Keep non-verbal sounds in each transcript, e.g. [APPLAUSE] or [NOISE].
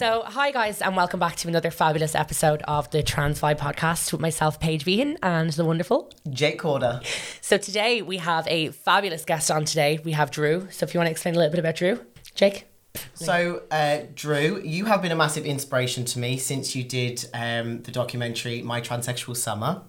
So, hi guys, and welcome back to another fabulous episode of the Trans Vibe podcast with myself, Paige Behan, and the wonderful Jake Corder. So, today we have a fabulous guest on today. We have Drew. So, if you want to explain a little bit about Drew, Jake. So, uh, Drew, you have been a massive inspiration to me since you did um, the documentary My Transsexual Summer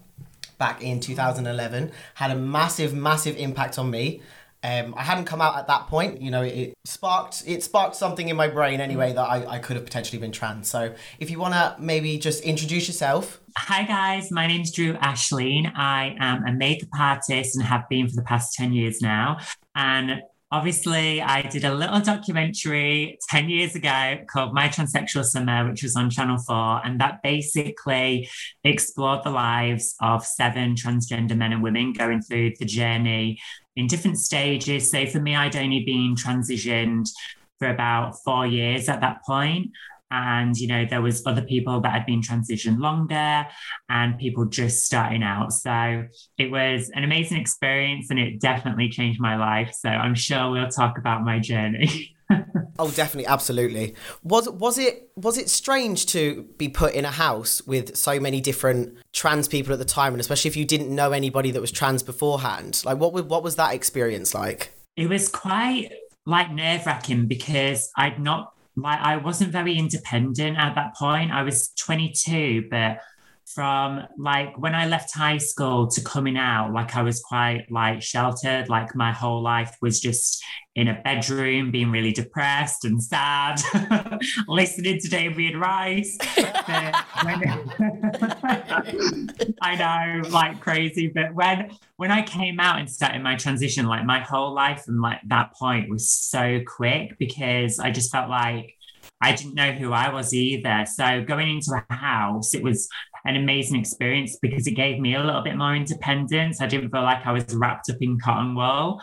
back in 2011. Had a massive, massive impact on me. Um, I hadn't come out at that point. You know, it, it sparked it sparked something in my brain anyway that I, I could have potentially been trans. So if you want to maybe just introduce yourself. Hi guys, my name's Drew Ashlyn. I am a makeup artist and have been for the past 10 years now. And obviously I did a little documentary 10 years ago called My Transsexual Summer, which was on Channel 4. And that basically explored the lives of seven transgender men and women going through the journey in different stages. So for me, I'd only been transitioned for about four years at that point. And you know there was other people that had been transitioned longer and people just starting out. So it was an amazing experience and it definitely changed my life. So i'm sure we'll talk about my journey [LAUGHS] oh definitely absolutely. Was was it was it strange to be put in a house with so many different trans people at the time and especially if you didn't know anybody that was trans beforehand? Like what what was that experience like? It was quite like nerve wracking because I'd not like I wasn't very independent at that point. I was 22, but from like when I left high school to coming out, like I was quite like sheltered. Like my whole life was just in a bedroom, being really depressed and sad, [LAUGHS] listening to Damien Rice. [LAUGHS] I know, like crazy. But when when I came out and started my transition, like my whole life from like that point was so quick because I just felt like I didn't know who I was either. So going into a house, it was an amazing experience because it gave me a little bit more independence. I didn't feel like I was wrapped up in cotton wool.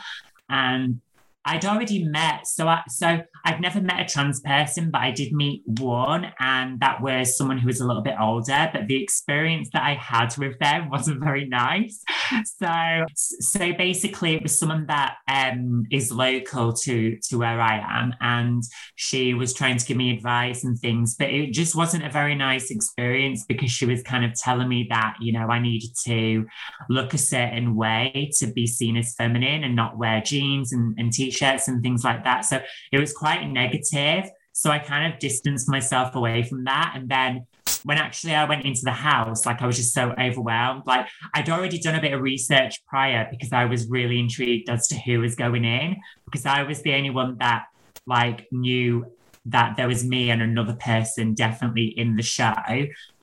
And I'd already met, so I, so I'd never met a trans person, but I did meet one, and that was someone who was a little bit older. But the experience that I had with them [LAUGHS] wasn't very nice. So, so basically, it was someone that um, is local to to where I am, and she was trying to give me advice and things, but it just wasn't a very nice experience because she was kind of telling me that you know I needed to look a certain way to be seen as feminine and not wear jeans and, and t-shirts and things like that. So it was quite negative. So I kind of distanced myself away from that. And then when actually I went into the house, like I was just so overwhelmed. Like I'd already done a bit of research prior because I was really intrigued as to who was going in, because I was the only one that like knew that there was me and another person definitely in the show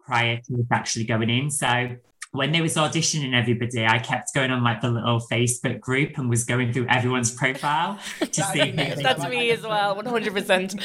prior to actually going in. So when they was auditioning everybody, I kept going on like the little Facebook group and was going through everyone's profile to [LAUGHS] see. That's me as well, one hundred percent.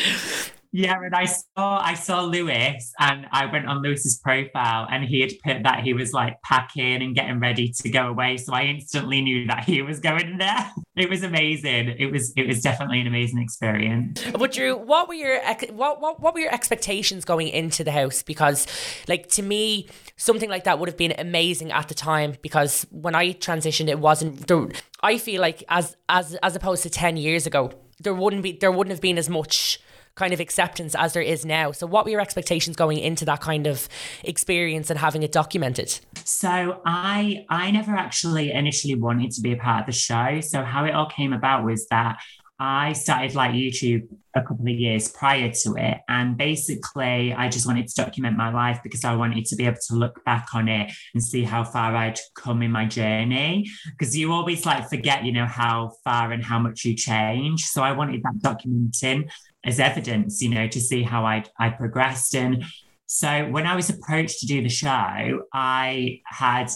Yeah, and I saw I saw Lewis and I went on Lewis's profile and he had put that he was like packing and getting ready to go away. So I instantly knew that he was going there. [LAUGHS] It was amazing. It was it was definitely an amazing experience. But Drew, what were your what what, what were your expectations going into the house? Because like to me, something like that would have been amazing at the time because when I transitioned it wasn't I feel like as as as opposed to 10 years ago, there wouldn't be there wouldn't have been as much kind of acceptance as there is now. So, what were your expectations going into that kind of experience and having it documented? So, I I never actually initially wanted to be a part of the show. So, how it all came about was that I started like YouTube a couple of years prior to it. And basically, I just wanted to document my life because I wanted to be able to look back on it and see how far I'd come in my journey. Because you always like forget, you know, how far and how much you change. So I wanted that documenting as evidence, you know, to see how I I progressed. And so when I was approached to do the show, I had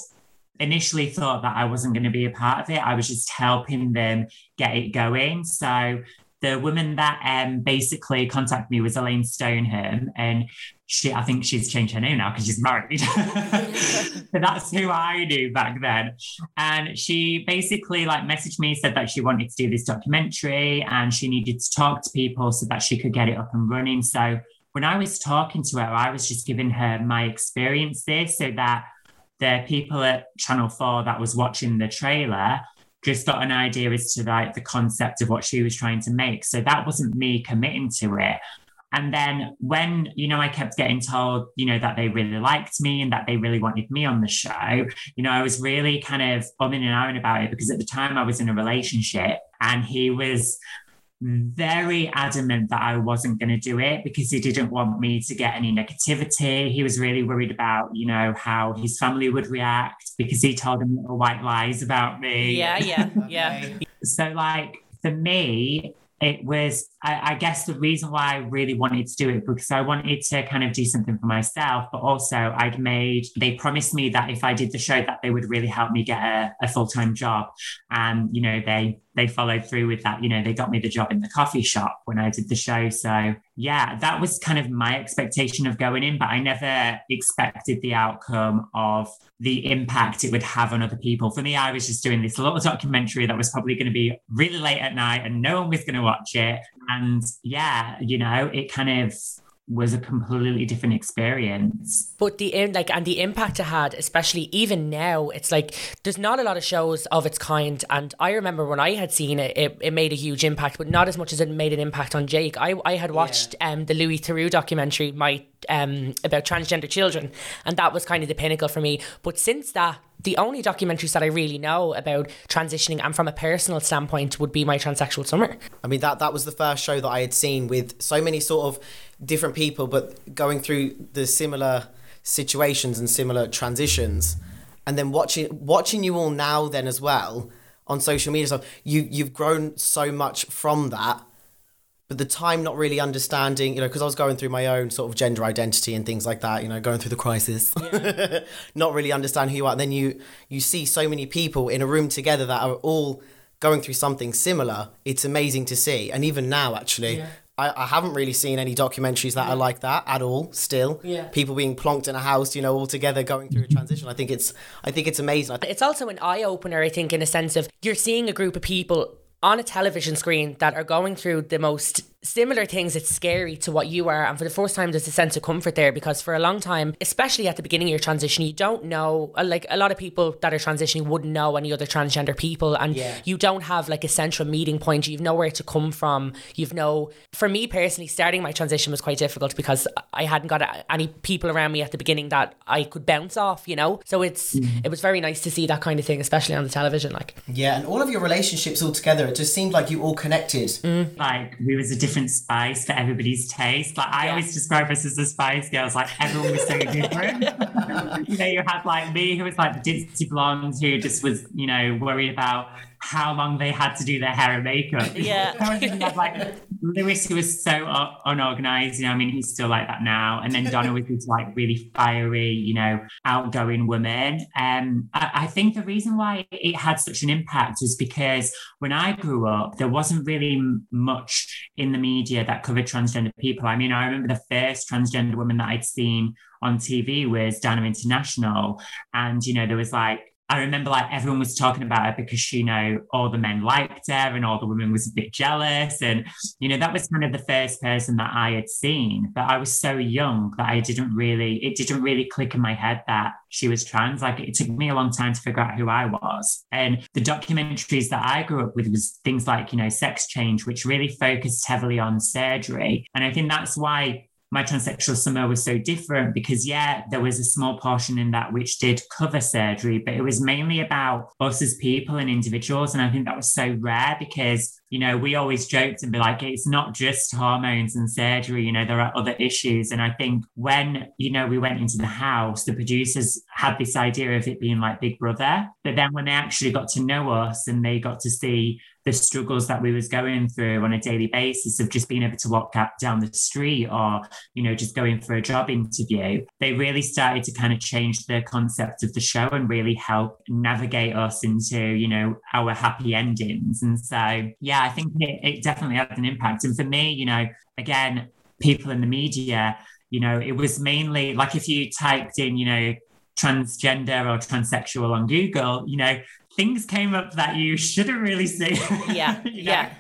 initially thought that I wasn't going to be a part of it. I was just helping them get it going. So the woman that um, basically contacted me was Elaine Stoneham, and she, I think she's changed her name now because she's married. [LAUGHS] but that's who I knew back then. And she basically like messaged me, said that she wanted to do this documentary and she needed to talk to people so that she could get it up and running. So when I was talking to her, I was just giving her my experiences so that the people at Channel 4 that was watching the trailer just got an idea as to like the concept of what she was trying to make. So that wasn't me committing to it. And then when, you know, I kept getting told, you know, that they really liked me and that they really wanted me on the show, you know, I was really kind of umming and ahhing about it because at the time I was in a relationship and he was very adamant that I wasn't going to do it because he didn't want me to get any negativity. He was really worried about, you know, how his family would react because he told them little white lies about me. Yeah, yeah, yeah. [LAUGHS] so, like, for me, it was I, I, guess the reason why I really wanted to do it because I wanted to kind of do something for myself, but also I'd made they promised me that if I did the show that they would really help me get a, a full-time job. And you know, they they followed through with that. You know, they got me the job in the coffee shop when I did the show. So yeah, that was kind of my expectation of going in, but I never expected the outcome of the impact it would have on other people. For me, I was just doing this little documentary that was probably going to be really late at night and no one was going to watch it. And yeah, you know, it kind of was a completely different experience. But the like and the impact it had, especially even now, it's like there's not a lot of shows of its kind. And I remember when I had seen it, it, it made a huge impact, but not as much as it made an impact on Jake. I, I had watched yeah. um the Louis Theroux documentary, my um about transgender children, and that was kind of the pinnacle for me. But since that the only documentaries that I really know about transitioning and from a personal standpoint would be my transsexual summer. I mean that that was the first show that I had seen with so many sort of different people but going through the similar situations and similar transitions and then watching watching you all now then as well on social media so you you've grown so much from that but the time not really understanding, you know, because I was going through my own sort of gender identity and things like that, you know, going through the crisis, yeah. [LAUGHS] not really understand who you are. And then you you see so many people in a room together that are all going through something similar. It's amazing to see. And even now, actually, yeah. I, I haven't really seen any documentaries that yeah. are like that at all. Still, yeah. people being plonked in a house, you know, all together going through a transition. I think it's, I think it's amazing. It's also an eye opener. I think in a sense of you're seeing a group of people on a television screen that are going through the most similar things, it's scary to what you are. And for the first time, there's a sense of comfort there because for a long time, especially at the beginning of your transition, you don't know, uh, like a lot of people that are transitioning wouldn't know any other transgender people. And yeah. you don't have like a central meeting point. You've nowhere to come from. You've no, for me personally, starting my transition was quite difficult because I hadn't got any people around me at the beginning that I could bounce off, you know? So it's, mm. it was very nice to see that kind of thing, especially on the television. Like, yeah. And all of your relationships all together, it just seemed like you all connected. Mm. Like we was a different different spice for everybody's taste. Like I yeah. always describe us as the Spice Girls. Like everyone was so different. [LAUGHS] you know, you had like me, who was like the ditzy blonde, who just was, you know, worried about how long they had to do their hair and makeup. Yeah. [LAUGHS] like Lewis, who was so unorganized, you know, I mean, he's still like that now. And then Donna was this like really fiery, you know, outgoing woman. Um, I, I think the reason why it had such an impact was because when I grew up, there wasn't really much in the media that covered transgender people. I mean, I remember the first transgender woman that I'd seen on TV was Dana International. And, you know, there was like I remember like everyone was talking about her because you know all the men liked her and all the women was a bit jealous. And you know that was kind of the first person that I had seen but I was so young that I didn't really it didn't really click in my head that she was trans. Like it took me a long time to figure out who I was. And the documentaries that I grew up with was things like you know sex change which really focused heavily on surgery. And I think that's why my transsexual summer was so different because, yeah, there was a small portion in that which did cover surgery, but it was mainly about us as people and individuals. And I think that was so rare because, you know, we always joked and be like, it's not just hormones and surgery, you know, there are other issues. And I think when, you know, we went into the house, the producers had this idea of it being like Big Brother. But then when they actually got to know us and they got to see the struggles that we was going through on a daily basis of just being able to walk down the street or you know just going for a job interview they really started to kind of change the concept of the show and really help navigate us into you know our happy endings. And so yeah i think it, it definitely had an impact. And for me you know again people in the media you know it was mainly like if you typed in you know transgender or transsexual on Google, you know, things came up that you [LAUGHS] shouldn't really see. Yeah. [LAUGHS] yeah.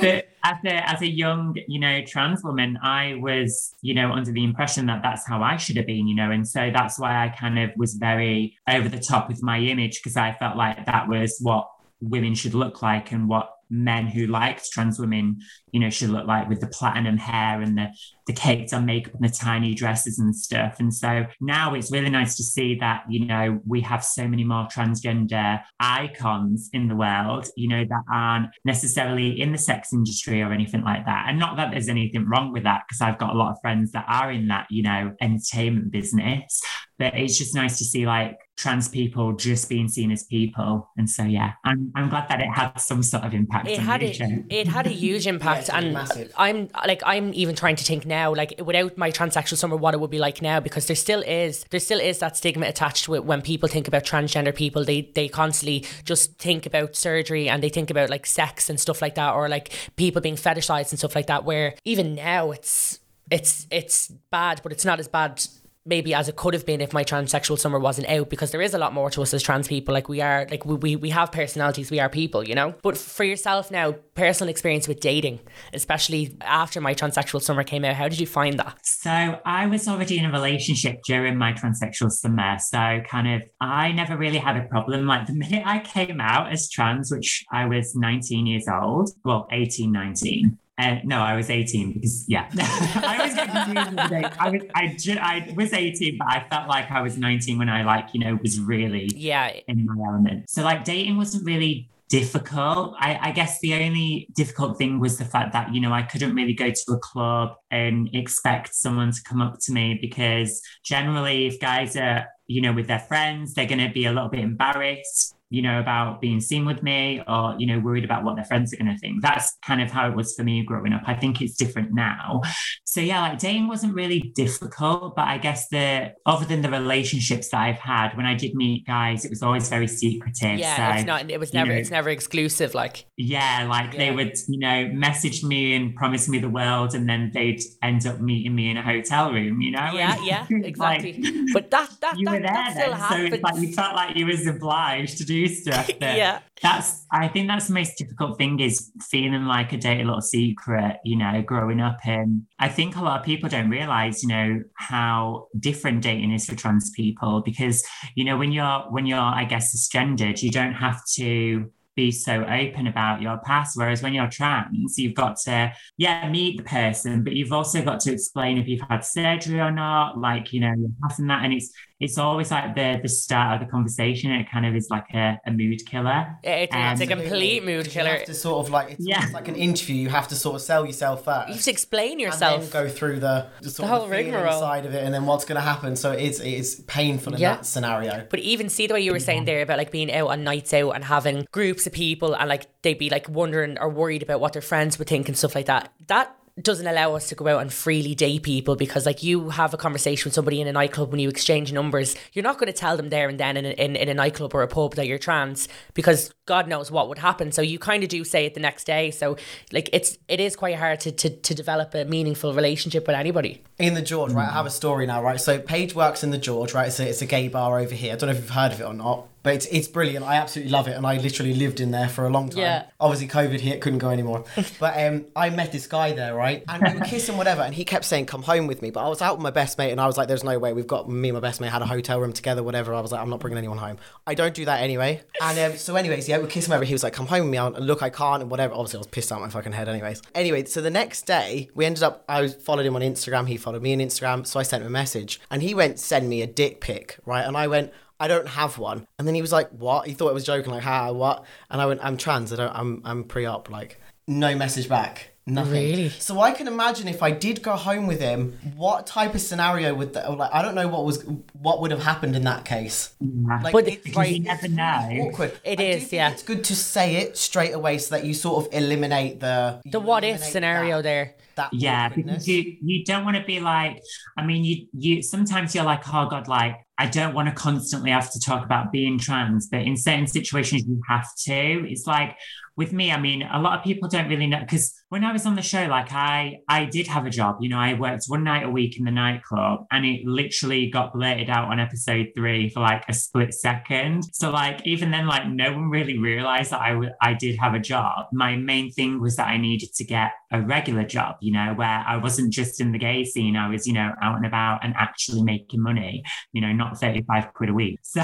but as a, as a young, you know, trans woman, I was, you know, under the impression that that's how I should have been, you know, and so that's why I kind of was very over the top with my image because I felt like that was what women should look like and what men who liked trans women, you know, should look like with the platinum hair and the the caked on makeup and the tiny dresses and stuff. And so now it's really nice to see that, you know, we have so many more transgender icons in the world, you know, that aren't necessarily in the sex industry or anything like that. And not that there's anything wrong with that, because I've got a lot of friends that are in that, you know, entertainment business. But it's just nice to see like trans people just being seen as people. And so yeah, I'm, I'm glad that it had some sort of impact. It had a, it had a huge [LAUGHS] impact, Yeah, and massive. I'm like I'm even trying to think now, like without my transsexual summer, what it would be like now, because there still is there still is that stigma attached to it when people think about transgender people, they they constantly just think about surgery and they think about like sex and stuff like that, or like people being fetishized and stuff like that. Where even now it's it's it's bad, but it's not as bad maybe as it could have been if my transsexual summer wasn't out because there is a lot more to us as trans people like we are like we, we, we have personalities we are people you know but for yourself now personal experience with dating especially after my transsexual summer came out how did you find that So I was already in a relationship during my transsexual summer. So kind of I never really had a problem. Like the [LAUGHS] minute I came out as trans, which I was 19 years old, well, 18, 19. Uh, no, I was 18 because yeah, [LAUGHS] I always get confused with the date. I was I, ju- I was 18, but I felt like I was 19 when I like you know was really yeah in my element. So like dating wasn't really difficult. I, I guess the only difficult thing was the fact that, you know, I couldn't really go to a club and expect someone to come up to me because generally if guys are, you know, with their friends, they're going to be a little bit embarrassed you know, about being seen with me or, you know, worried about what their friends are going to think. That's kind of how it was for me growing up. I think it's different now. So, yeah, like dating wasn't really difficult, but I guess the, other than the relationships that I've had, when I did meet guys, it was always very secretive. yeah so, it's not it was you never know, it's never exclusive like yeah, like Yeah. they would, you know, message me and promise me the world, and then they'd end up meeting me in a hotel room, you know? yeah And yeah it's [LAUGHS] like, exactly but that that you that, were there that still then, so it's like you felt like you was obliged to do stuff. [LAUGHS] That, yeah that's I think that's the most difficult thing is feeling like a dirty little secret, you know, growing up. And I think a lot of people don't realize, you know, how different dating is for trans people because, you know, when you're when you're, I guess, cisgendered, you don't have to be so open about your past. Whereas when you're trans, you've got to, yeah, meet the person, but you've also got to explain if you've had surgery or not, like, you know, you're passing that. And it's it's always like the the start of the conversation. It kind of is like a, a mood killer. It- it's a um, complete mood You killer have to sort of like it's Yeah. like an interview. You have to sort of sell yourself first. you have to explain and yourself then go through the, the, sort The of whole the rigmarole. side of it, and then what's going to happen. So it's it's painful in Yeah. that scenario. But even see the way you were saying mm-hmm. there about like being out on nights out and having groups of people and like they'd be like wondering or worried about what their friends would think and stuff like that. That doesn't allow us to go out and freely date people because like you have a conversation with somebody in a nightclub when you exchange numbers you're not going to tell them there and then in a, in, in a nightclub or a pub that you're trans because god knows what would happen so you kind of do say it the next day so like it's it is quite hard to, to, to develop a meaningful relationship with anybody In the George, right? I have a story now, right? So Paige works in the George, right? A, it's a gay bar over here. I don't know if you've heard of it or not, but it's, it's brilliant. I absolutely love it, and I literally lived in there for a long time. Yeah. Obviously, COVID hit, couldn't go anymore. [LAUGHS] but um, I met this guy there, right? And we were [LAUGHS] kissing, whatever, and he kept saying, "Come home with me." But I was out with my best mate, and I was like, "There's no way." We've got me and my best mate had a hotel room together, whatever. I was like, "I'm not bringing anyone home." I don't do that anyway. And um, so, anyways, yeah, we kissed him over. He was like, "Come home with me." And look, I can't, and whatever. Obviously, I was pissed out my fucking head, anyways. Anyway, so the next day, we ended up. I followed him on Instagram. He followed me on Instagram. So I sent him a message, and he went, "Send me a dick pic," right? And I went. I don't have one. And then he was like, "What?" He thought it was joking, like, "Ha, what?" And I went, "I'm trans. I don't. I'm I'm pre-op." Like, no message back. Nothing. Really? So I can imagine if I did go home with him, what type of scenario would that? Like, I don't know what was what would have happened in that case. Like, But it's, right- you never know. awkward. It I is, yeah. It's good to say it straight away so that you sort of eliminate the the what if scenario that, there That Yeah, awkwardness. because you you don't want to be like. I mean, you you sometimes you're like, oh god, like I don't want to constantly have to talk about being trans, but in certain situations you have to. It's like with me. I mean, a lot of people don't really know because when I was on the show, like I I did have a job. You know, I worked one night a week in the nightclub, and it literally got blurted out on episode three for like a split second. So like even then, like no one really realized that I w- I did have a job. My main thing was that I needed to get a regular job. You know, where I wasn't just in the gay scene. I was you know out and about and actually making money. You know, not thirty five quid a week. [LAUGHS] So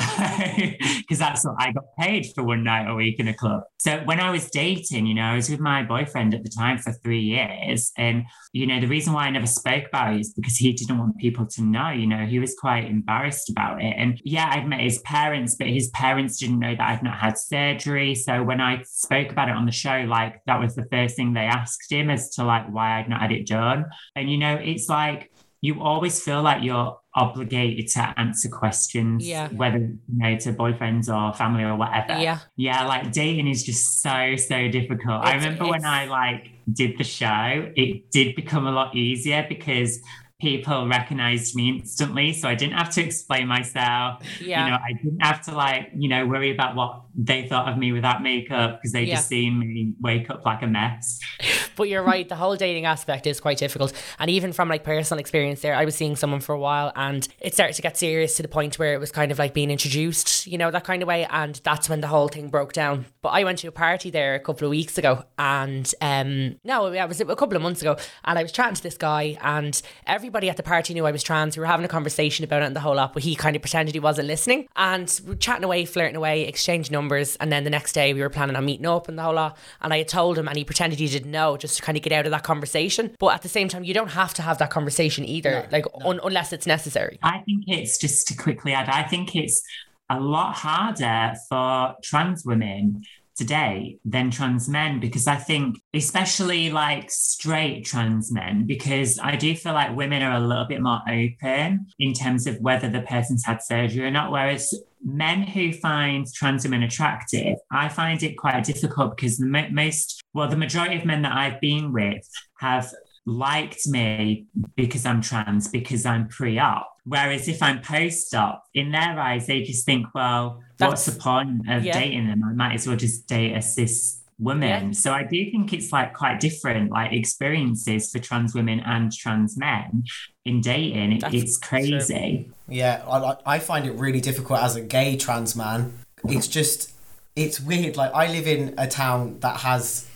because that's what I got paid for one night a week in a club. So when I was dating, you know, I was with my boyfriend at the time for three years. And, you know, the reason why I never spoke about it is because he didn't want people to know, you know, he was quite embarrassed about it. And yeah, I'd met his parents, but his parents didn't know that I'd not had surgery. So when I spoke about it on the show, like that was the first thing they asked him as to like why I'd not had it done. And, you know, it's like, you always feel like you're obligated to answer questions, Yeah. whether you know to boyfriends or family or whatever. Yeah. Yeah, like dating is just so, so difficult. I It's- remember when I like did the show, it did become a lot easier because people recognized me instantly. So I didn't have to explain myself. Yeah. You know, I didn't have to like, you know, worry about what they thought of me without makeup because they Yeah. just seen me wake up like a mess. [LAUGHS] But you're right, the whole dating aspect is quite difficult. And even from like personal experience there, I was seeing someone for a while and it started to get serious to the point where it was kind of like being introduced, you know, that kind of way. And that's when the whole thing broke down. But I went to a party there a couple of weeks ago and um no, yeah, it was a couple of months ago. And I was chatting to this guy and everybody at the party knew I was trans. We were having a conversation about it and the whole lot, but he kind of pretended he wasn't listening. And we were chatting away, flirting away, exchanging numbers. And then the next day we were planning on meeting up and the whole lot. And I had told him and he pretended he didn't know just to kind of get out of that conversation. But at the same time, you don't have to have that conversation either, like un- unless it's necessary. I think it's just to quickly add, I think it's a lot harder for trans women today than trans men because I think, especially like straight trans men, because I do feel like women are a little bit more open in terms of whether the person's had surgery or not. Whereas men who find trans women attractive, I find it quite difficult because the mo- most, well, the majority of men that I've been with have liked me because I'm trans, because I'm pre op. Whereas if I'm post op, in their eyes, they just think, well, what's the point of yeah. dating them? I might as well just date a cis woman. Yeah. So I do think it's like quite different, like experiences for trans women and trans men in dating. It- it's crazy. Yeah, I, I find it really difficult as a gay trans man. It's just, it's weird. Like, I live in a town that has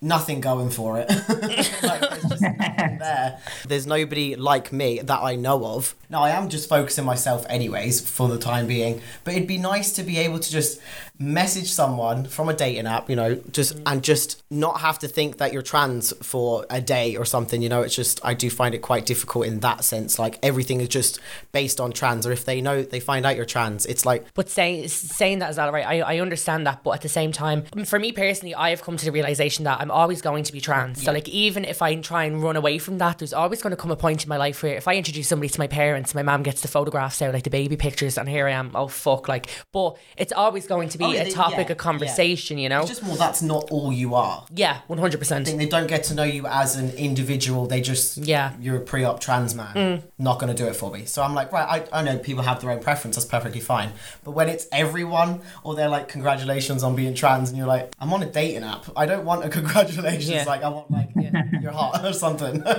nothing going for it. [LAUGHS] like, there's just nothing [LAUGHS] there. There's nobody like me that I know of. Now, I am just focusing myself, anyways, for the time being. But it'd be nice to be able to just message someone from a dating app, you know, just mm. and just not have to think that you're trans for a day or something. You know, it's just I do find it quite difficult in that sense. Like everything is just based on trans, or if they know they find out you're trans, it's like But saying saying that is all right. I, I understand that, but at the same time, for me personally, I have come to the realization that I'm always going to be trans. So like even if I try and run away from that, there's always going to come a point in my life where if I introduce somebody to my parents, my mom gets the photographs out, like the baby pictures, and here I am. Oh fuck! Like, but it's always going to be Oh, yeah, a they- topic yeah, of conversation. You know? it's just more that's not all you are. yeah, one hundred I percent. think they don't get to know you as an individual. They just Yeah. you're a pre-op trans man. Mm. Not gonna do it for me. So I'm like, right, I, I know people have their own preference. That's perfectly fine. But when it's everyone, or they're like, congratulations on being trans, and you're like, I'm on a dating app. I don't want a [LAUGHS] congratulations. Yeah. Like I want like [LAUGHS] you're hot or something. [LAUGHS]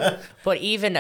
But even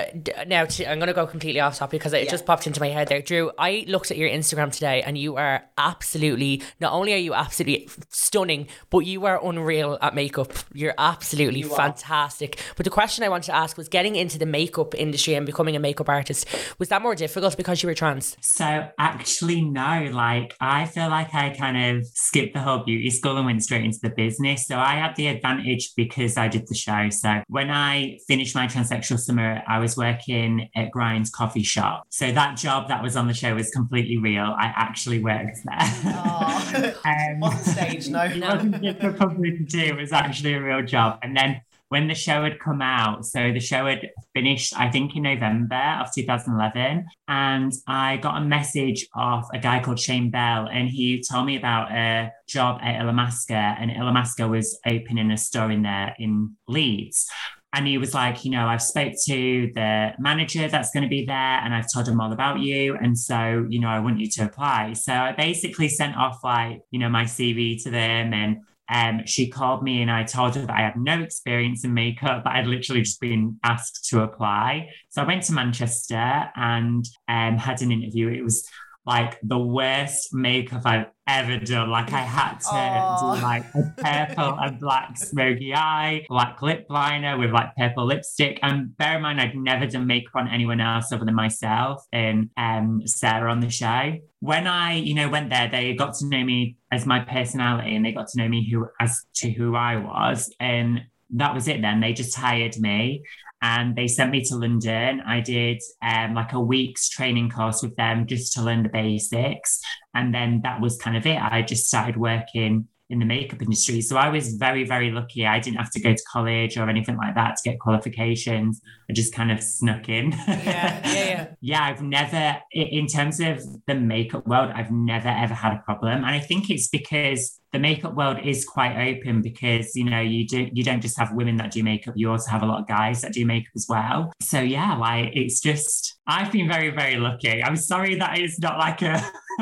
now, to, I'm going to go completely off topic because it Yeah. just popped into my head there. Drew, I looked at your Instagram today and you are absolutely, not only are you absolutely stunning, but you are unreal at makeup. You're absolutely You are. fantastic. But the question I wanted to ask was getting into the makeup industry and becoming a makeup artist, was that more difficult because you were trans? So actually, no. Like I feel like I kind of skipped the whole beauty school and went straight into the business. So I had the advantage because I did the show. So when I finished my transsexual summer, I was working at Grind's coffee shop. So that job that was on the show was completely real. I actually worked there. [LAUGHS] um, Wasn't stage, no. it wasn't just for publicity, it was actually a real job. And then when the show had come out, so the show had finished, I think, in November of 2011, and I got a message off a guy called Shane Bell, and he told me about a job at Illamasqua, and Illamasqua was opening a store in there in Leeds. And he was like, you know, I've spoke to the manager that's going to be there and I've told him all about you. And so, you know, I want you to apply. So I basically sent off like, you know, my CV to them and um, she called me and I told her that I had no experience in makeup, but I'd literally just been asked to apply. So I went to Manchester and um, had an interview. It was like the worst makeup I've ever done. Like I had to Aw. do like a purple and black smoky eye, black lip liner with like purple lipstick. And bear in mind, I'd never done makeup on anyone else other than myself and um, Sarah on the show. When I, you know, went there, they got to know me as my personality and they got to know me who as to who I was. And that was it then. They just hired me and they sent me to London. I did um, like a week's training course with them just to learn the basics. And then that was kind of it. I just started working in the makeup industry. So I was very, very lucky. I didn't have to go to college or anything like that to get qualifications. I just kind of snuck in. Yeah, yeah, yeah. Yeah, I've never, in terms of the makeup world, I've never ever had a problem, and I think it's because the makeup world is quite open because you know you do you don't just have women that do makeup, you also have a lot of guys that do makeup as well. So yeah, like it's just I've been very very lucky. I'm sorry that it's not like a [LAUGHS]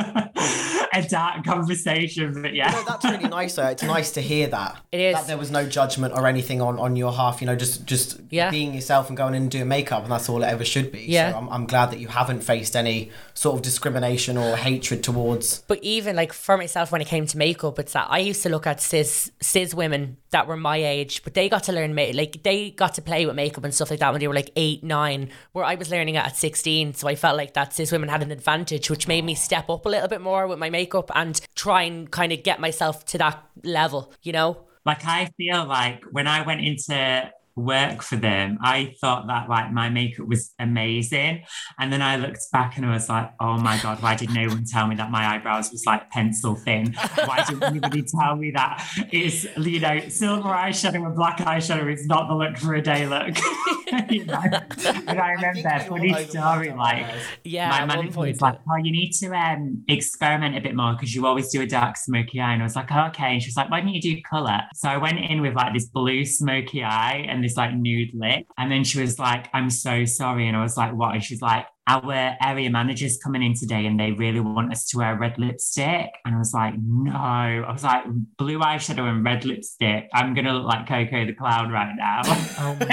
a dark conversation, but yeah. No, that's really nice. Though it's nice to hear that. [LAUGHS] It is. that there was no judgment or anything on on your half. You know, just just Yeah. being yourself and going in and doing makeup, and that's all it ever should be. Yeah. So I'm, I'm glad that you haven't faced any sort of discrimination or hatred towards. But even like for myself, when it came to makeup, it's that I used to look at cis cis women that were my age, but they got to learn ma- like they got to play with makeup and stuff like that when they were like eight, nine, where I was learning it at sixteen. So I felt like that cis women had an advantage, which made me step up a little bit more with my makeup and try and kind of get myself to that level. You know? like I feel like when I went into work for them, I thought that like my makeup was amazing. And then I looked back and I was like, oh my God, why did no one tell me that my eyebrows was like pencil thin? Why didn't anybody tell me that it's, you know, silver eyeshadow and black eyeshadow is not the look for a day look? [LAUGHS] you know? And I remember think a we all funny story, like. Yeah. my at manager was like, "Oh, you need to um, experiment a bit more because you always do a dark smoky eye." And I was like, oh, "Okay." And she was like, "Why don't you do color?" So I went in with like this blue smoky eye and this like nude lip, and then she was like, "I'm so sorry," and I was like, "What?" And she's like. Our area manager's coming in today and they really want us to wear red lipstick. And I was like, no. I was like, blue eyeshadow and red lipstick. I'm going to look like Coco the Clown right now. Oh [LAUGHS]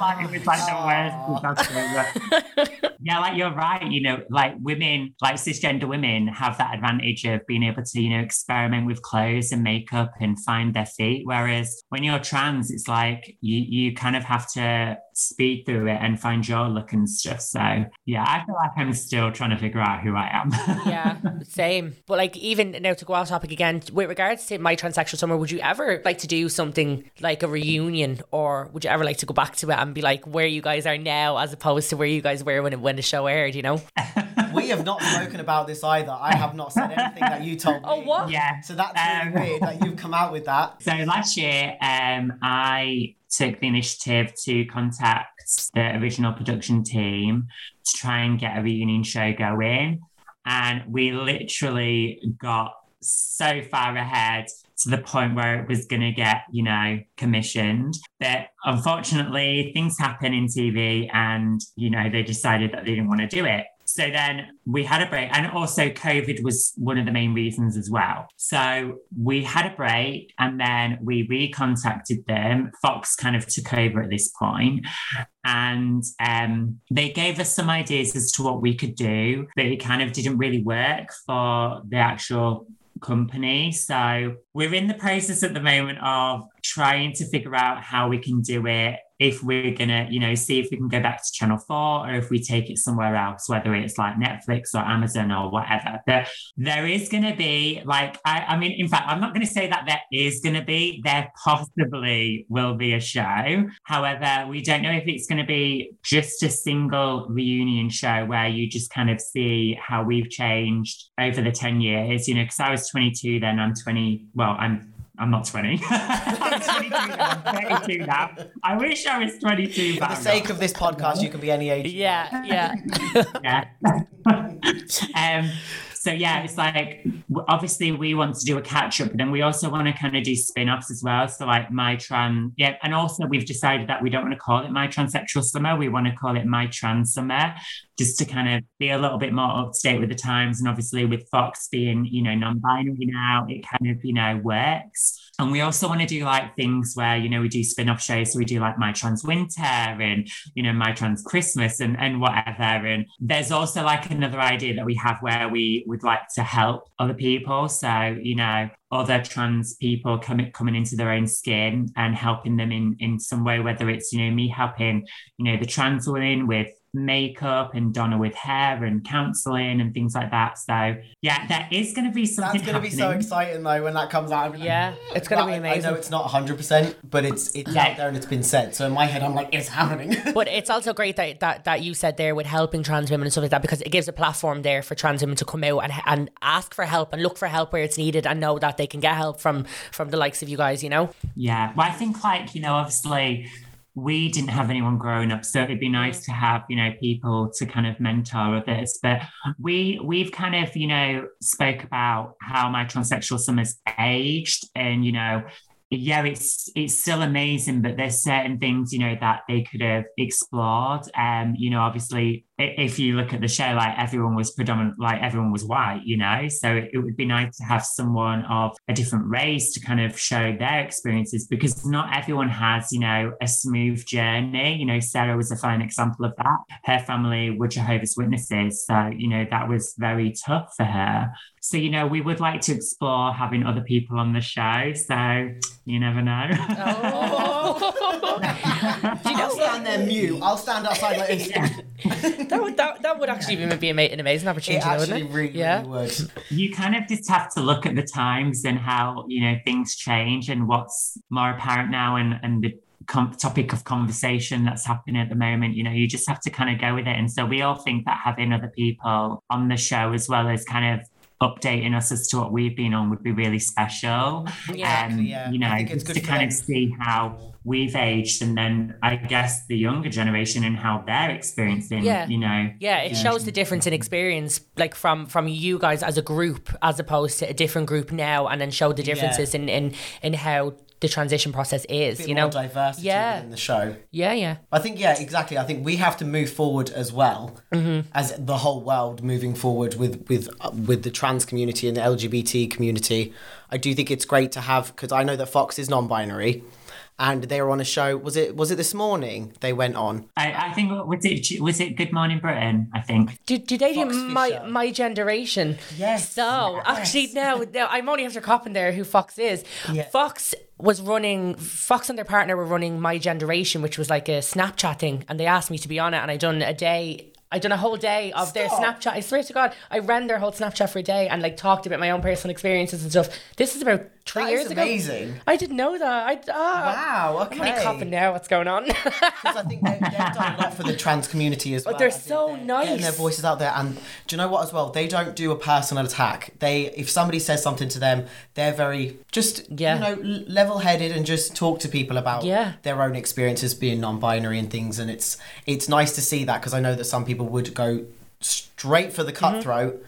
like, it was like the worst yeah, like you're right. You know, like women, like cisgender women have that advantage of being able to, you know, experiment with clothes and makeup and find their feet. Whereas when you're trans, it's like you you kind of have to speed through it and find your look and stuff. So yeah, I feel like I'm still trying to figure out who I am. [LAUGHS] yeah, same. But like, even now to go off topic again, with regards to my transsexual summer, would you ever like to do something like a reunion, or would you ever like to go back to it and be like where you guys are now, as opposed to where you guys were when it, when the show aired? You know? [LAUGHS] We have not spoken about this either. I have not said anything that you told me. Oh, what? yeah. So that's really Um, weird that you've come out with that. [LAUGHS] So last year, um, I took the initiative to contact the original production team to try and get a reunion show going. And we literally got so far ahead to the point where it was going to get, you know, commissioned. But unfortunately, things happen in TV and, you know, they decided that they didn't want to do it. So then we had a break, and also COVID was one of the main reasons as well. So we had a break, and then we recontacted them. Fox kind of took over at this point, and um, they gave us some ideas as to what we could do, but it kind of didn't really work for the actual company. So we're in the process at the moment of trying to figure out how we can do it. If we're gonna, you know, see if we can go back to Channel 4 or if we take it somewhere else, whether it's like Netflix or Amazon or whatever. But there is gonna be like, I, I mean, in fact, I'm not gonna say that there is gonna be, there possibly will be a show. However, we don't know if it's gonna be just a single reunion show where you just kind of see how we've changed over the 10 years, you know, because I was 22 then, I'm 20, well, I'm I'm not 20. [LAUGHS] I'm 22 now. I'm 32 now. I wish I was 22. For the sake of this podcast, you can be any age. Yeah, yeah. [LAUGHS] yeah. [LAUGHS] um, so yeah, it's like obviously we want to do a catch up, but then we also want to kind of do spin offs as well. So like my trans, yeah, and also we've decided that we don't want to call it my transsexual summer. We want to call it my trans summer just to kind of be a little bit more up to date with the times. And obviously, with Fox being, you know, non binary now, it kind of, you know, works. And we also want to do like things where, you know, we do spin off shows. So we do like My Trans Winter and, you know, My Trans Christmas and, and whatever. And there's also like another idea that we have where we would like to help other people. So, you know, other trans people coming coming into their own skin and helping them in in some way whether it's you know me helping you know the trans women with makeup and Donna with hair and counseling and things like that. So yeah, there is going to be something. That's going to be so exciting though when that comes out. Yeah, it's going to be amazing. I know it's not 100, percent but it's it's yeah. out there and it's been said. So in my head, I'm like, it's happening. [LAUGHS] but it's also great that, that that you said there with helping trans women and stuff like that because it gives a platform there for trans women to come out and and ask for help and look for help where it's needed and know that they can get help from from the likes of you guys. You know. Yeah, well, I think like you know, obviously we didn't have anyone growing up so it'd be nice to have you know people to kind of mentor others but we we've kind of you know spoke about how my transsexual summer's aged and you know yeah, it's it's still amazing, but there's certain things you know that they could have explored. Um, you know, obviously, if you look at the show, like everyone was predominant, like everyone was white, you know, so it, it would be nice to have someone of a different race to kind of show their experiences because not everyone has, you know, a smooth journey. You know, Sarah was a fine example of that. Her family were Jehovah's Witnesses, so you know that was very tough for her. So, you know, we would like to explore having other people on the show. So you never know. Oh. [LAUGHS] you know, I'll stand mute. I'll stand outside like this. [LAUGHS] that would that, that would actually be an amazing opportunity, it wouldn't it? Really, yeah. Really would. You kind of just have to look at the times and how you know things change and what's more apparent now and and the com- topic of conversation that's happening at the moment. You know, you just have to kind of go with it. And so we all think that having other people on the show as well as kind of updating us as to what we've been on would be really special. Yeah, um, yeah. you know, just to kind them. of see how we've aged and then I guess the younger generation and how they're experiencing, yeah. you know. Yeah, it shows the difference in experience like from from you guys as a group as opposed to a different group now and then show the differences yeah. in, in in how the transition process is. you know, diversity yeah. in the show. Yeah, yeah. I think yeah, exactly. I think we have to move forward as well mm-hmm. as the whole world moving forward with with uh, with the trans community and the LGBT community. I do think it's great to have because I know that Fox is non-binary and they were on a show. Was it was it this morning? They went on. I, I think was it was it Good Morning Britain. I think. Did, did they Fox do my my genderation? Yes. So yes. actually now, now I'm only after copping there who Fox is. Yeah. Fox was running Fox and their partner were running My Genderation, which was like a Snapchat thing, and they asked me to be on it, and I done a day I done a whole day of Stop. their Snapchat. I swear to God, I ran their whole Snapchat for a day and like talked about my own personal experiences and stuff. This is about three that years ago. Amazing. I didn't know that. I ah, wow. Okay. I'm only coughing now. What's going on? [LAUGHS] Because I think they, have done a lot for the trans community as well. But they're so they're nice. Getting their voices out there, and do you know what as well? They don't do a personal attack. They, if somebody says something to them, they're very just yeah. you know level-headed and just talk to people about yeah. their own experiences being non-binary and things. And it's it's nice to see that because I know that some people would go straight for the mm-hmm. cutthroat. Mm-hmm.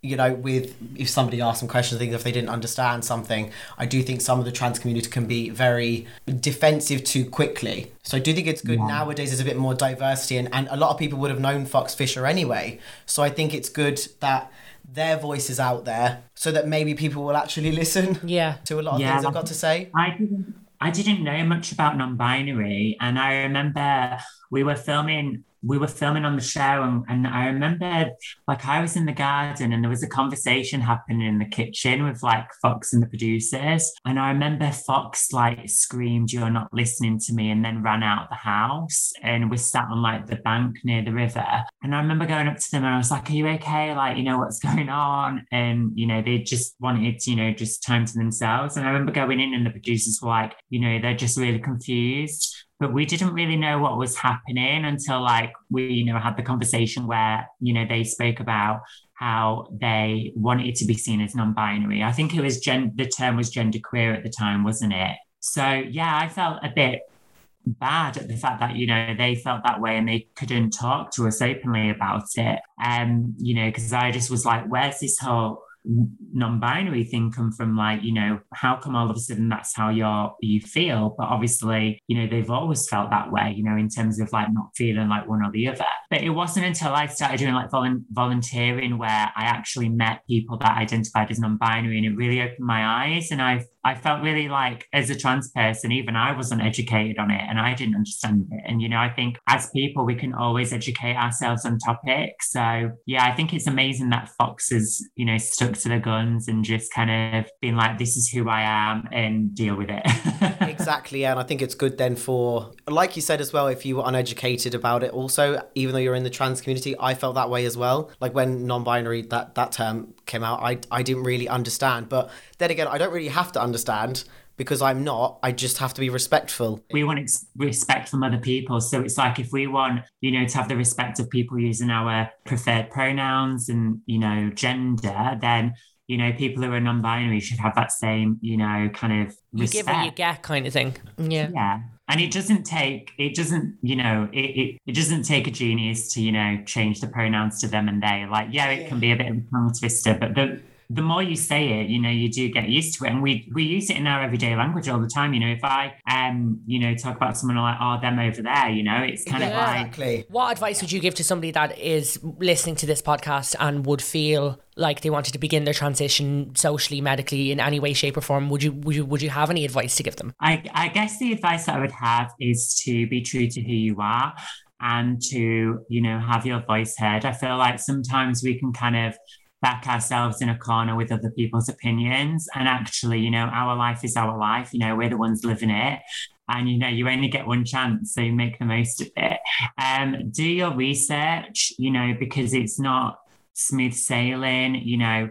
You know, with if somebody asks some questions, things if they didn't understand something, I do think some of the trans community can be very defensive too quickly. So I do think it's good yeah. nowadays. There's a bit more diversity, and, and a lot of people would have known Fox Fisher anyway. So I think it's good that their voice is out there, so that maybe people will actually [LAUGHS] listen. Yeah. To a lot of yeah. things I've got to say. I didn't. I didn't know much about non-binary, and I remember we were filming we were filming on the show and, and I remember like I was in the garden and there was a conversation happening in the kitchen with like Fox and the producers. And I remember Fox like screamed, You're not listening to me, and then ran out the house and was sat on like the bank near the river. And I remember going up to them and I was like, Are you okay? Like, you know, what's going on? And, you know, they just wanted, you know, just time to themselves. And I remember going in and the producers were like, you know, they're just really confused but we didn't really know what was happening until like we you know had the conversation where you know they spoke about how they wanted to be seen as non-binary. I think it was gen the term was gender queer at the time wasn't it? So yeah i felt a bit bad at the fact that you know they felt that way and they couldn't talk to us openly about it. Um you know because i just was like where's this whole non-binary thing come from like you know how come all of a sudden that's how you're you feel? But obviously you know they've always felt that way you know in terms of like not feeling like one or the other. But it wasn't until i started doing like volu- volunteering where i actually met people that identified as non-binary and it really opened my eyes and i've I felt really like, as a trans person, even I wasn't educated on it and I didn't understand it. And, you know, I think as people, we can always educate ourselves on topics. So, yeah, I think it's amazing that Fox has, you know, stuck to the guns and just kind of been like, this is who I am and deal with it. [LAUGHS] exactly. And I think it's good then for, like you said as well, if you were uneducated about it, also, even though you're in the trans community, I felt that way as well. Like when non binary, that, that term came out, I, I didn't really understand. But then again, I don't really have to understand because I'm not. I just have to be respectful. We want ex- respect from other people. So it's like if we want, you know, to have the respect of people using our preferred pronouns and, you know, gender, then you know, people who are non-binary should have that same, you know, kind of you respect. give what you get kind of thing. Yeah. Yeah. And it doesn't take, it doesn't, you know, it, it, it doesn't take a genius to, you know, change the pronouns to them and they. Like, yeah, it can be a bit of a tongue twister, but the the more you say it, you know, you do get used to it. And we we use it in our everyday language all the time. You know, if I um, you know, talk about someone like, oh, them over there, you know, it's kind Yeah, of like exactly. What advice would you give to somebody that is listening to this podcast and would feel like they wanted to begin their transition socially, medically, in any way, shape, or form? Would you would you would you have any advice to give them? I, I guess the advice that I would have is to be true to who you are and to, you know, have your voice heard. I feel like sometimes we can kind of back ourselves in a corner with other people's opinions. And actually, you know, our life is our life. You know, we're the ones living it. And you know, you only get one chance, so make the most of it. Um, do your research, you know, because it's not smooth sailing, you know,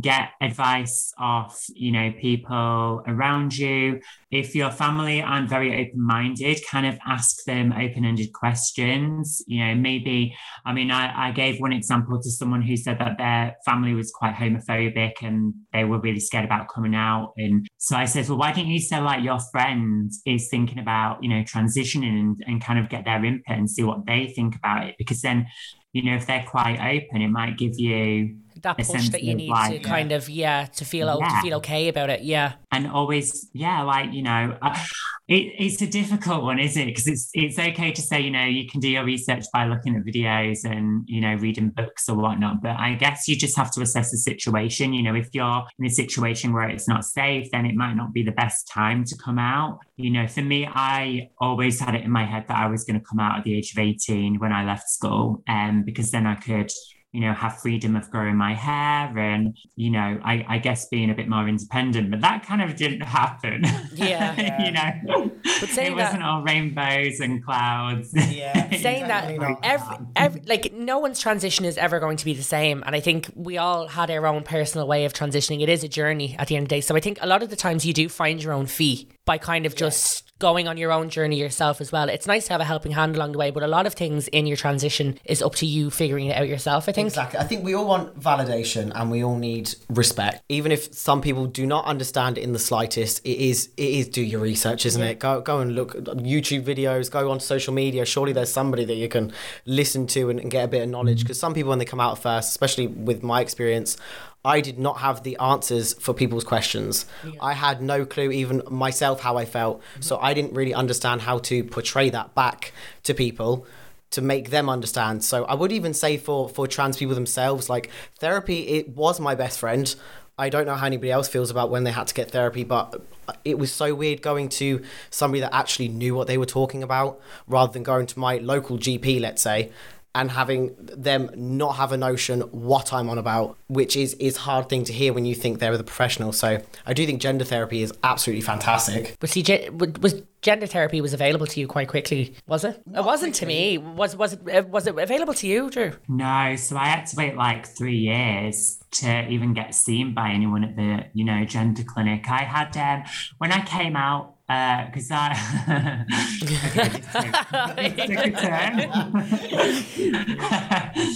get advice off you know people around you. If your family aren't very open-minded kind of ask them open-ended questions. You know maybe i mean I, I gave one example to someone who said that their family was quite homophobic and they were really scared about coming out. And so i said well why don't you say like your friend is thinking about you know transitioning and, and kind of get their input and see what they think about it? Because then you know if they're quite open it might give you That push that you need to like, kind of yeah to feel to feel okay about it. Yeah. and always yeah like you know uh, it, it's a difficult one isn't it because it's it's okay to say you know you can do your research by looking at videos and you know reading books or whatnot but i guess you just have to assess the situation you know if you're in a situation where it's not safe then it might not be the best time to come out you know for me i always had it in my head that i was going to come out at the age of 18 when i left school um, because then i could you know, have freedom of growing my hair and, you know, I, I guess being a bit more independent, but that kind of didn't [LAUGHS] happen. Yeah. [LAUGHS] you know, But saying it that- wasn't all rainbows and clouds. Yeah. [LAUGHS] saying that every, every like no one's transition is ever going to be the same and i think we all had our own personal way of transitioning it is a journey at the end of the day so i think a lot of the times you do find your own fee by kind of just going on your own journey yourself as well it's nice to have a helping hand along the way but a lot of things in your transition is up to you figuring it out yourself i think Exactly. I think we all want validation and we all need respect. Even if some people do not understand it in the slightest, it is it is do your research, isn't it? Go go and look YouTube videos, go on social media. Surely there's somebody that you can listen to and, and get a bit of knowledge. Mm-hmm. Because some people when they come out first, especially with my experience, I did not have the answers for people's questions. I had no clue, even myself, how I felt. Mm-hmm. So I didn't really understand how to portray that back to people to make them understand. So I would even say for for trans people themselves, like therapy, it was my best friend. I don't know how anybody else feels about when they had to get therapy, but it was so weird going to somebody that actually knew what they were talking about rather than going to my local GP, let's say, and having them not have a notion what I'm on about, which is is hard thing to hear when you think they're the professional. So I do think gender therapy is absolutely fantastic. but see ge- was gender therapy was available to you quite quickly was it it wasn't to me was was it uh, was it available to you drew No, so I had to wait like three years to even get seen by anyone at the, you know, gender clinic. I had um, when I came out because uh, I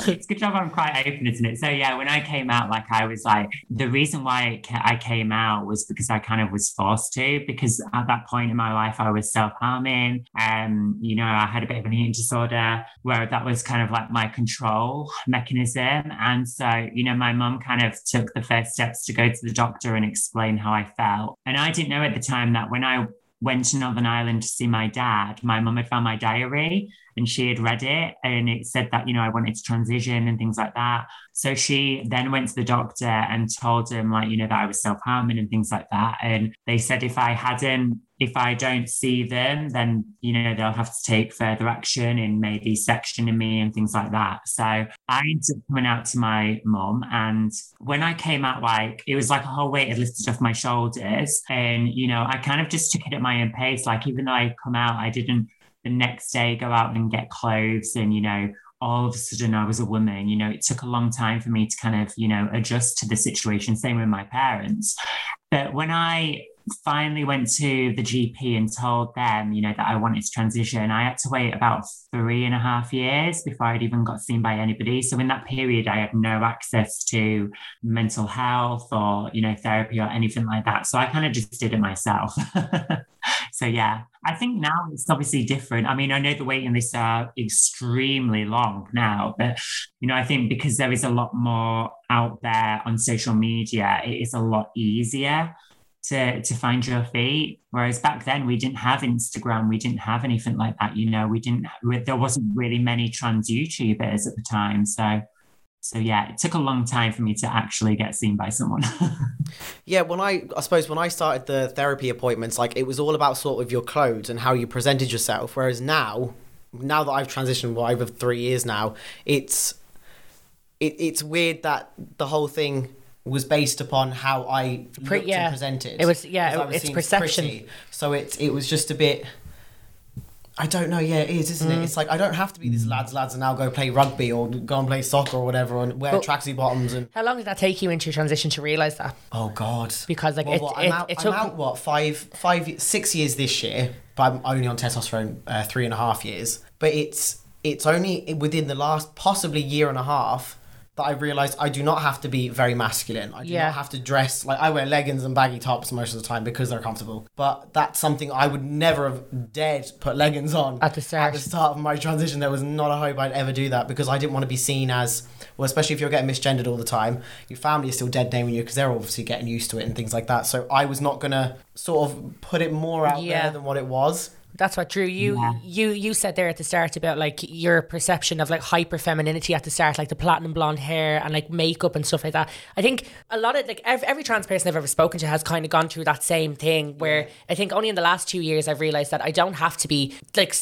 it's a good job I'm quite open, isn't it? So yeah, when I came out, like I was like, the reason why I came out was because I kind of was forced to, because at that point in my life I was self harming, and um, you know I had a bit of an eating disorder where that was kind of like my control mechanism, and so you know my mum kind of took the first steps to go to the doctor and explain how I felt, and I didn't know at the time that when I went to Northern Ireland to see my dad, my mum had found my diary and she had read it and it said that, you know, I wanted to transition and things like that. So she then went to the doctor and told him, like, you know, that I was self harming and things like that. And they said if I hadn't if I don't see them, then you know they'll have to take further action in maybe sectioning me and things like that. So I ended up coming out to my mum, and when I came out, like it was like a whole weight had lifted off my shoulders, and you know I kind of just took it at my own pace. Like even though I come out, I didn't the next day go out and get clothes and you know all of a sudden I was a woman. You know, it took a long time for me to kind of, you know, adjust to the situation. Same with my parents. But when I finally went to the GP and told them, you know, that I wanted to transition, I had to wait about three and a half years before I'd even got seen by anybody. So in that period, I had no access to mental health or, you know, therapy or anything like that. So I kind of just did it myself. [LAUGHS] so yeah, I think now it's obviously different. I mean, I know the waiting lists are extremely long now, but you know, I think because there is a lot more out there on social media, it is a lot easier to to find your feet. Whereas back then we didn't have Instagram, we didn't have anything like that. You know, we didn't. There wasn't really many trans YouTubers at the time, so. So yeah, it took a long time for me to actually get seen by someone. [LAUGHS] yeah, when I I suppose when I started the therapy appointments, like it was all about sort of your clothes and how you presented yourself. Whereas now, now that I've transitioned well, over three years now, it's it, it's weird that the whole thing was based upon how I looked yeah. and presented. It was yeah, it, was it's perception. Pretty. So it it was just a bit. I don't know. Yeah, it is, isn't mm. it? It's like I don't have to be these lads, lads, and now go play rugby or go and play soccer or whatever, and wear tracksuit bottoms. And how long did that take you into your transition to realize that? Oh God! Because like well, it, what, it, out, it took... I'm out what five, five, six years this year, but I'm only on testosterone uh, three and a half years. But it's it's only within the last possibly year and a half that I realized I do not have to be very masculine. I do yeah. not have to dress like I wear leggings and baggy tops most of the time because they're comfortable. But that's something I would never have dared put leggings on at the start. At the start of my transition, there was not a hope I'd ever do that because I didn't want to be seen as well, especially if you're getting misgendered all the time. Your family is still dead naming you because they're obviously getting used to it and things like that. So I was not gonna sort of put it more out yeah. there than what it was. That's what Drew. You yeah. you you said there at the start about like your perception of like hyper femininity at the start, like the platinum blonde hair and like makeup and stuff like that. I think a lot of like every, every trans person I've ever spoken to has kind of gone through that same thing. Where I think only in the last two years I've realized that I don't have to be like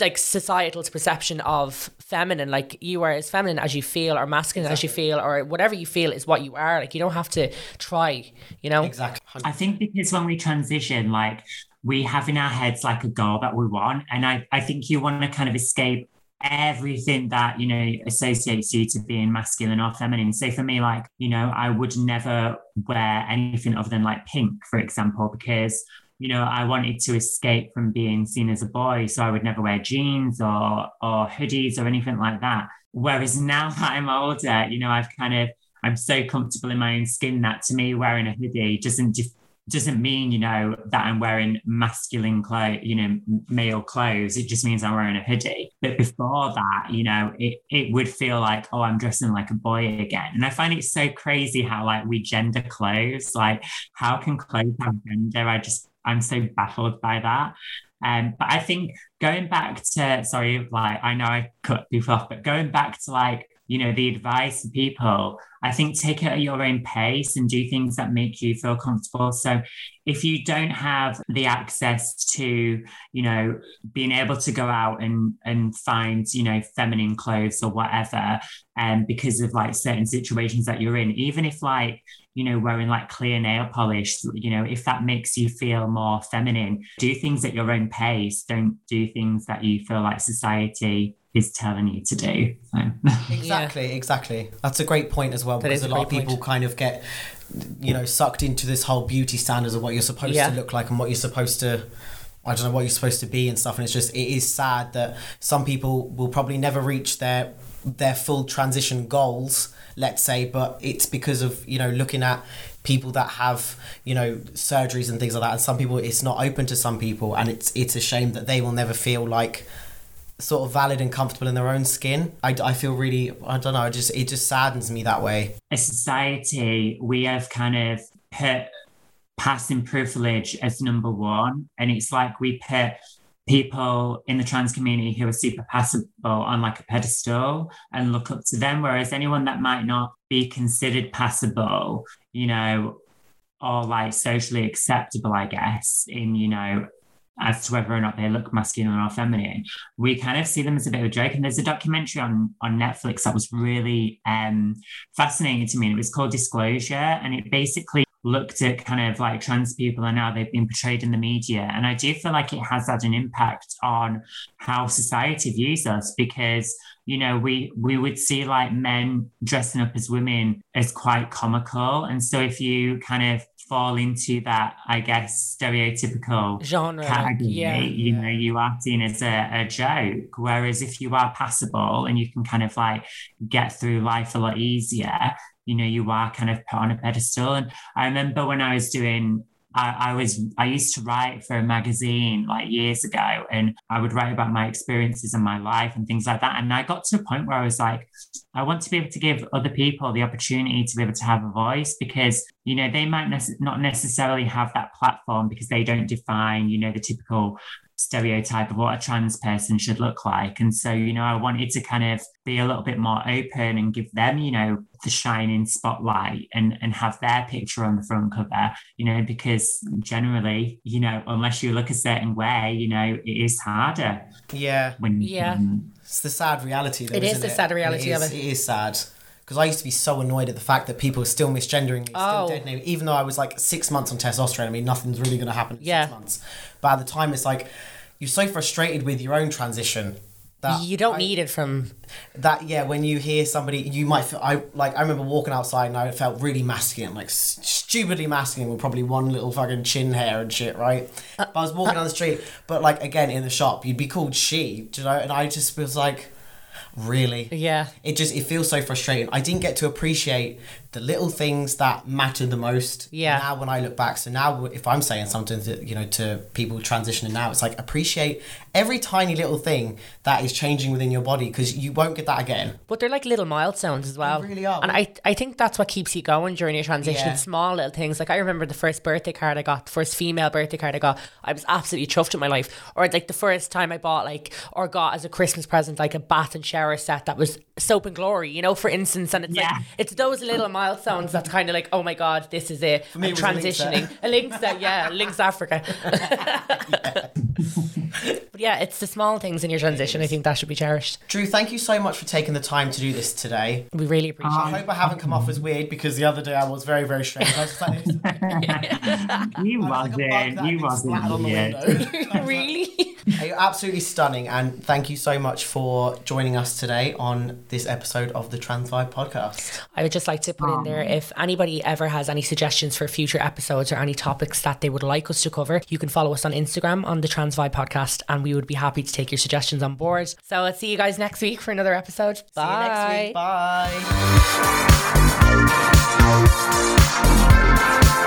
like societal's perception of feminine. Like you are as feminine as you feel, or masculine exactly. as you feel, or whatever you feel is what you are. Like you don't have to try. You know. Exactly. I think because when we transition, like we have in our heads like a goal that we want. And I, I think you want to kind of escape everything that you know associates you to being masculine or feminine. So for me like you know i would never wear anything other than like pink for example because you know i wanted to escape from being seen as a boy. So i would never wear jeans or or hoodies or anything like that. Whereas now [LAUGHS] that i'm older you know i've kind of i'm so comfortable in my own skin that to me wearing a hoodie doesn't doesn't mean you know that I'm wearing masculine clothes, you know, male clothes. It just means I'm wearing a hoodie. But before that, you know, it it would feel like oh, I'm dressing like a boy again. And I find it so crazy how like we gender clothes. Like, how can clothes have gender? I just I'm so baffled by that. Um, but I think going back to sorry, like I know I cut people off, but going back to like you know the advice to people i think take it at your own pace and do things that make you feel comfortable. So if you don't have the access to you know being able to go out and and find you know feminine clothes or whatever and um, because of like certain situations that you're in even if like you know wearing like clear nail polish you know if that makes you feel more feminine do things at your own pace. Don't do things that you feel like society is telling you to do. So. [LAUGHS] Exactly, exactly. That's a great point as well That because a a lot of people point. kind of get, you know, sucked into this whole beauty standards of what you're supposed Yeah. to look like and what you're supposed to. I don't know what you're supposed to be and stuff, and it's just it is sad that some people will probably never reach their their full transition goals, let's say, but it's because of you know looking at people that have you know surgeries and things like that, and some people it's not open to some people, and it's it's a shame that they will never feel like sort of valid and comfortable in their own skin. I, I feel really I don't know. It just it just saddens me that way. as society, we have kind of put passing privilege as number one. And it's like we put people in the trans community who are super passable on like a pedestal and look up to them. Whereas anyone that might not be considered passable, you know, or like socially acceptable, I guess, in, you know, as to whether or not they look masculine or feminine, we kind of see them as a bit of a joke. And there's a documentary on on Netflix that was really um, fascinating to me. It was called Disclosure, and it basically looked at kind of like trans people and how they've been portrayed in the media. And I do feel like it has had an impact on how society views us because you know we we would see like men dressing up as women as quite comical and so if you kind of fall into that i guess stereotypical Genre. category, yeah. you know, you are seen as a, a joke. Whereas if you are passable and you can kind of like get through life a lot easier, you know, you are kind of put on a pedestal. And I remember when I was doing I, I was I used to write for a magazine like years ago and I would write about my experiences in my life and things like that. And I got to a point where I was like, I want to be able to give other people the opportunity to be able to have a voice because, you know, they might nece- not necessarily have that platform because they don't define, you know, the typical stereotype of what a trans person should look like. And so, you know, I wanted to kind of be a little bit more open and give them, you know, the shining spotlight and and have their picture on the front cover, you know, because generally, you know, unless you look a certain way, you know, it is harder Yeah, when Yeah. um, it's the sad reality. Though, It is isn't the sad reality it of it. It is sad because I used to be so annoyed at the fact that people are still misgendering me, Oh. still dead naming, even though I was like six months on testosterone. I mean, nothing's really going to happen in Yeah. six months. But at the time, it's like you're so frustrated with your own transition. That You don't I- need it from that yeah when you hear somebody you might feel i like i remember walking outside and i felt really masculine like stupidly masculine with probably one little fucking chin hair and shit right uh, but i was walking uh down the street but like again in the shop you'd be called she you know and i just was like really yeah. it just it feels so frustrating i didn't get to appreciate the little things that matter the most Yeah. now when i look back so now if i'm saying something to you know to people transitioning now it's like appreciate every tiny little thing that is changing within your body because you won't get that again But they're like little milestones as well. they really are. And I, I think that's what keeps you going during your transition. Yeah. Small little things. Like I remember the first birthday card I got, the first female birthday card I got. I was absolutely chuffed with my life. Or like the first time I bought like or got as a Christmas present like a bath and shower set that was soap and glory, you know, for instance. And it's Yeah. like it's those little milestones that's kind of like, oh my god, this is it. me, I'm it was a Lynx set. transitioning. A Lynx set, yeah, Lynx Africa. [LAUGHS] but yeah, it's the small things in your transition. I think that should be cherished. drew thank you so much for taking the time to do this today We really appreciate ah. it i hope i haven't come off as weird because the other day i was very very strange I was just like, [LAUGHS] you I was like a bug wasn't, that you had been wasn't splattered on the weird. [LAUGHS] really? You're absolutely stunning, and thank you so much for joining us today on this episode of the Trans Vibe podcast. I would just like to put in there if anybody ever has any suggestions for future episodes or any topics that they would like us to cover, you can follow us on Instagram on the Trans Vibe podcast and we would be happy to take your suggestions on board. So I'll see you guys next week for another episode. See you next week. Bye. Bye.